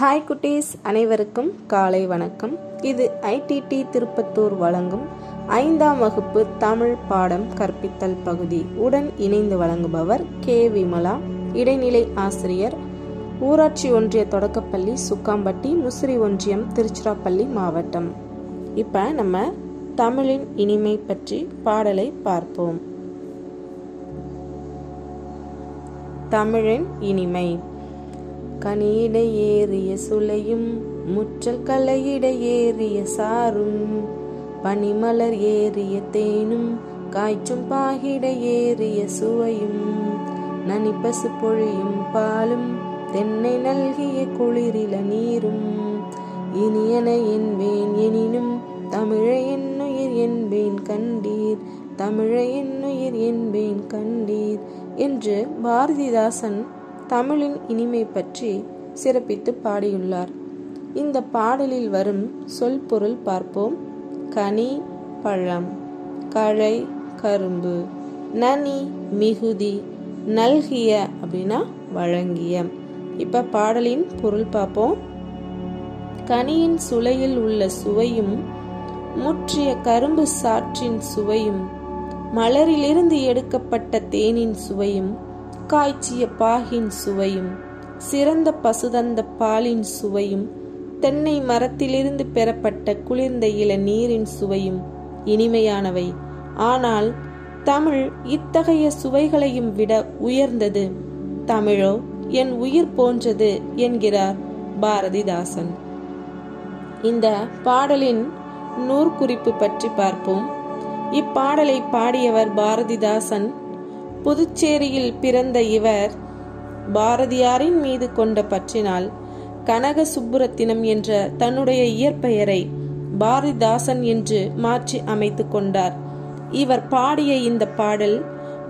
Hi குட்டீஸ். அனைவருக்கும் காலை வணக்கம். இது ஐடிடி திருப்பத்தூர் வழங்கும் ஐந்தாம் வகுப்பு தமிழ் பாடம் கற்பித்தல் பகுதி. உடன் இணைந்து வழங்குபவர் கே. விமலா. இடைநிலை ஆசிரியர் ஊராட்சி ஒன்றிய தொடக்கப்பள்ளி சுக்காம்பட்டி முசிறி ஒன்றியம் திருச்சிராப்பள்ளி மாவட்டம். இப்போ நம்ம தமிழின் இனிமை பற்றி பாடலை பார்ப்போம். தமிழின் இனிமை. கனியிட ஏறிய சுளையும் முற்றல் கலையிட ஏறிய சாரும் பனிமலர் ஏறிய தேனும் காய்ச்சும் பாகிட ஏறிய சுவையும் நனிப்பசு பொழியும் பாலும் தென்னை நல்கிய குளிரில நீரும் இனியன என்பேன் எனினும் தமிழை என்னுயிர் என்பேன் கண்டீர் தமிழை என்னுயிர் என்பேன் கண்டீர் என்று பாரதிதாசன் தமிழின் இனிமை பற்றி சிறப்பித்து பாடியுள்ளார். இந்த பாடலில் வரும் சொல் பொருள் பார்ப்போம். கனி பழம் கழை கரும்பு நனி மிகுதி நல்கிய அப்படின்னா வழங்கிய. இப்ப பாடலின் பொருள் பார்ப்போம். கனியின் சுளையில் உள்ள சுவையும் முற்றிய கரும்பு சாற்றின் சுவையும் மலரிலிருந்து எடுக்கப்பட்ட தேனின் சுவையும் காய்ச்சிய பாகின் சுவையும். சிறந்த பசுதந்த பாலின் சுவையும். தென்னை மரத்திலிருந்து பெறப்பட்ட குளிர்ந்த இள நீரின் சுவையும். இனிமையானவை. ஆனால் தமிழ் இத்தகைய சுவைகளையும் விட உயர்ந்தது. தமிழோ என் உயிர் போன்றது என்கிறார் பாரதிதாசன். இந்த பாடலின் நூற்குறிப்பு பற்றி பார்ப்போம். இப்பாடலை பாடியவர் பாரதிதாசன் புதுச்சேரியில் பிறந்த இவர் பாரதியாரின் மீது கொண்ட பற்றினால் கனக சுப்புரத்தினம் என்ற தன்னுடைய இயற்பெயரை பாரதிதாசன் என்று மாற்றி அமைத்து கொண்டார். இவர் பாடிய இந்த பாடல்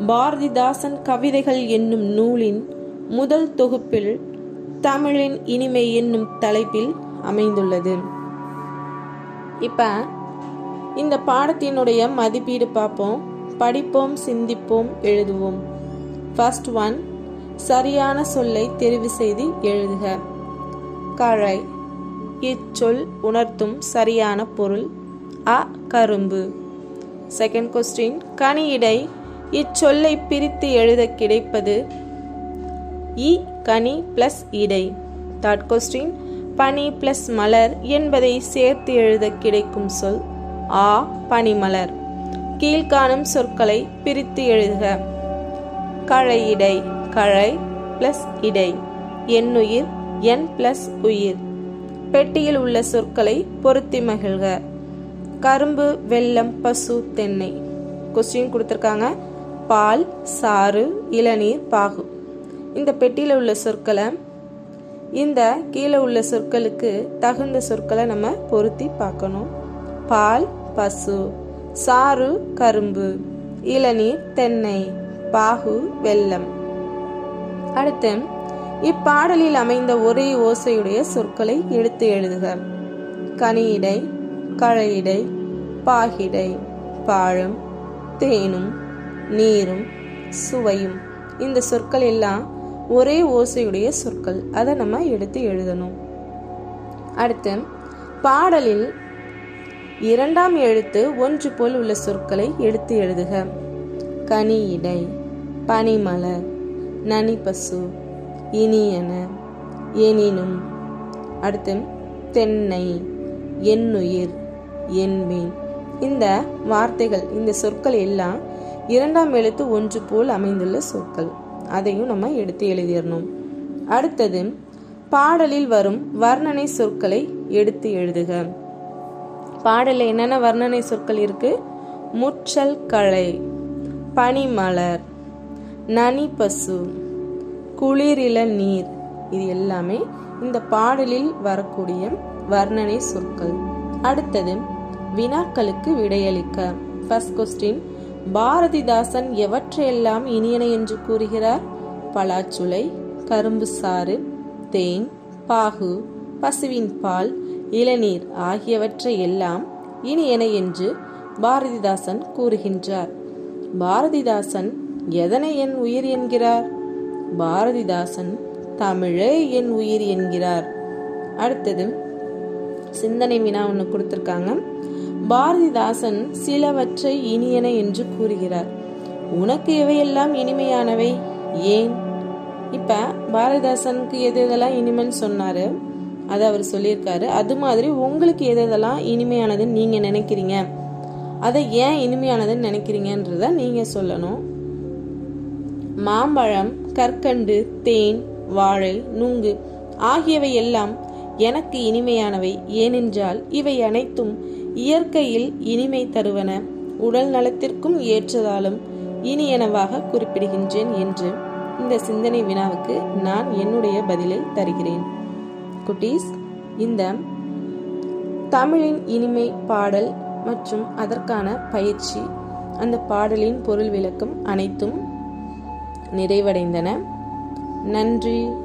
பாரதிதாசன் கவிதைகள் என்னும் நூலின் முதல் தொகுப்பில் தமிழின் இனிமை என்னும் தலைப்பில் அமைந்துள்ளது. இப்ப இந்த பாடத்தினுடைய மதிப்பீடு பார்ப்போம். படிப்போம் சிந்திப்போம் எழுதுவோம். ஃபர்ஸ்ட் ஒன் சரியான சொல்லை தெரிவு செய்து எழுதுக. கழை இச்சொல் உணர்த்தும் சரியான பொருள் அ கரும்பு. செகண்ட் கொஸ்டின் கனியிடை இச்சொல்லை பிரித்து எழுத கிடைப்பது இ கனி பிளஸ் இடை. தேர்ட் கொஸ்டின் பனி பிளஸ் மலர் என்பதை சேர்த்து எழுத கிடைக்கும் சொல் ஆ பனிமலர். கீழ்காணும் சொற்களை பிரித்து எழுதுக. கழை இடை கழை பிளஸ் இடை. எண்ணுயிர் என் பிளஸ் உயிர். பெட்டியில் உள்ள சொற்களை பொருத்தி மகிழ்க. கரும்பு வெல்லம் பசு தென்னை. கொஸ்டின் கொடுத்துருக்காங்க. பால் சாறு இளநீர் பாகு. இந்த பெட்டியில் உள்ள சொற்களை இந்த கீழே உள்ள சொற்களுக்கு தகுந்த சொற்களை நம்ம பொருத்தி பார்க்கணும். பால் பசு. சாறு கரும்பு இளநீர் தென்னை பாகு வெல்லம். அடுத்து இப்பாடலில் அமைந்த ஒரே ஓசையுடைய சொற்களை எடுத்து எழுதுக. கனியிடை கழையிடை பாகிடை பாழும் தேனும் நீரும் சுவையும். இந்த சொற்கள் எல்லாம் ஒரே ஓசையுடைய சொற்கள். அதை நம்ம எடுத்து எழுதணும். அடுத்து பாடலில் இரண்டாம் எழுத்து ஒன்று போல் உள்ள சொற்களை எடுத்து எழுதுக. கனி இடை பனிமலர் நனிப்பசு இனியன எனினும் அடுத்து தென்னை எண்ணுயிர் என்பேன். இந்த வார்த்தைகள் இந்த சொற்கள் எல்லாம் இரண்டாம் எழுத்து ஒன்று போல் அமைந்துள்ள சொற்கள். அதையும் நம்ம எடுத்து எழுதிடணும். அடுத்தது பாடலில் வரும் வர்ணனை சொற்களை எடுத்து எழுதுக. பாடலில் என்னென்ன வர்ணனை சொற்கள் இருக்கு? முற்றல் களை பனிமலர் நனி பசு குளிரில நீர். இது எல்லாமே இந்த பாடலில் வரக்கூடிய வர்ணனை சொற்கள். அடுத்தது வினாக்களுக்கு விடையளிக்க. ஃபர்ஸ்ட் கொஸ்டின் பாரதிதாசன் எவற்றையெல்லாம் இனியன என்று கூறுகிறார்? பலாச்சுளை கரும்பு சாறு தேன் பாகு பசுவின் பால் இளநீர் ஆகியவற்றை எல்லாம் இனியன என்று பாரதிதாசன் கூறுகின்றார். பாரதிதாசன் எதனை என் உயிர் என்கிறார்? பாரதிதாசன் தமிழே என் உயிர் என்கிறார். அடுத்தது சிந்தனை வினா ஒன்று கொடுத்துருக்காங்க. பாரதிதாசன் சிலவற்றை இனியன என்று கூறுகிறார். உனக்கு எவையெல்லாம் இனிமையானவை? ஏன்? இப்ப பாரதிதாசனுக்கு எது எதெல்லாம் இனிமன் சொன்னாரு. அதை அவர் சொல்லியிருக்காரு. அது மாதிரி உங்களுக்கு எது எதெல்லாம் இனிமையானதுன்னு நீங்கள் நினைக்கிறீங்க? அதை ஏன் இனிமையானதுன்னு நினைக்கிறீங்கன்றத நீங்கள் சொல்லணும். மாம்பழம் கற்கண்டு தேன் வாழை நுங்கு ஆகியவை எல்லாம் எனக்கு இனிமையானவை. ஏனென்றால் இவை அனைத்தும் இயற்கையில் இனிமை தருவன உடல் நலத்திற்கும் ஏற்றதாலும் இனியனவாக குறிப்பிடுகின்றேன் என்று இந்த சிந்தனை வினாவுக்கு நான் என்னுடைய பதிலை தருகிறேன். குட்டீஸ். இந்த தமிழின் இனிமை பாடல் மற்றும் அதற்கான பயிற்சி அந்த பாடலின் பொருள் விளக்கம் அனைத்தும் நிறைவடைந்தன. நன்றி.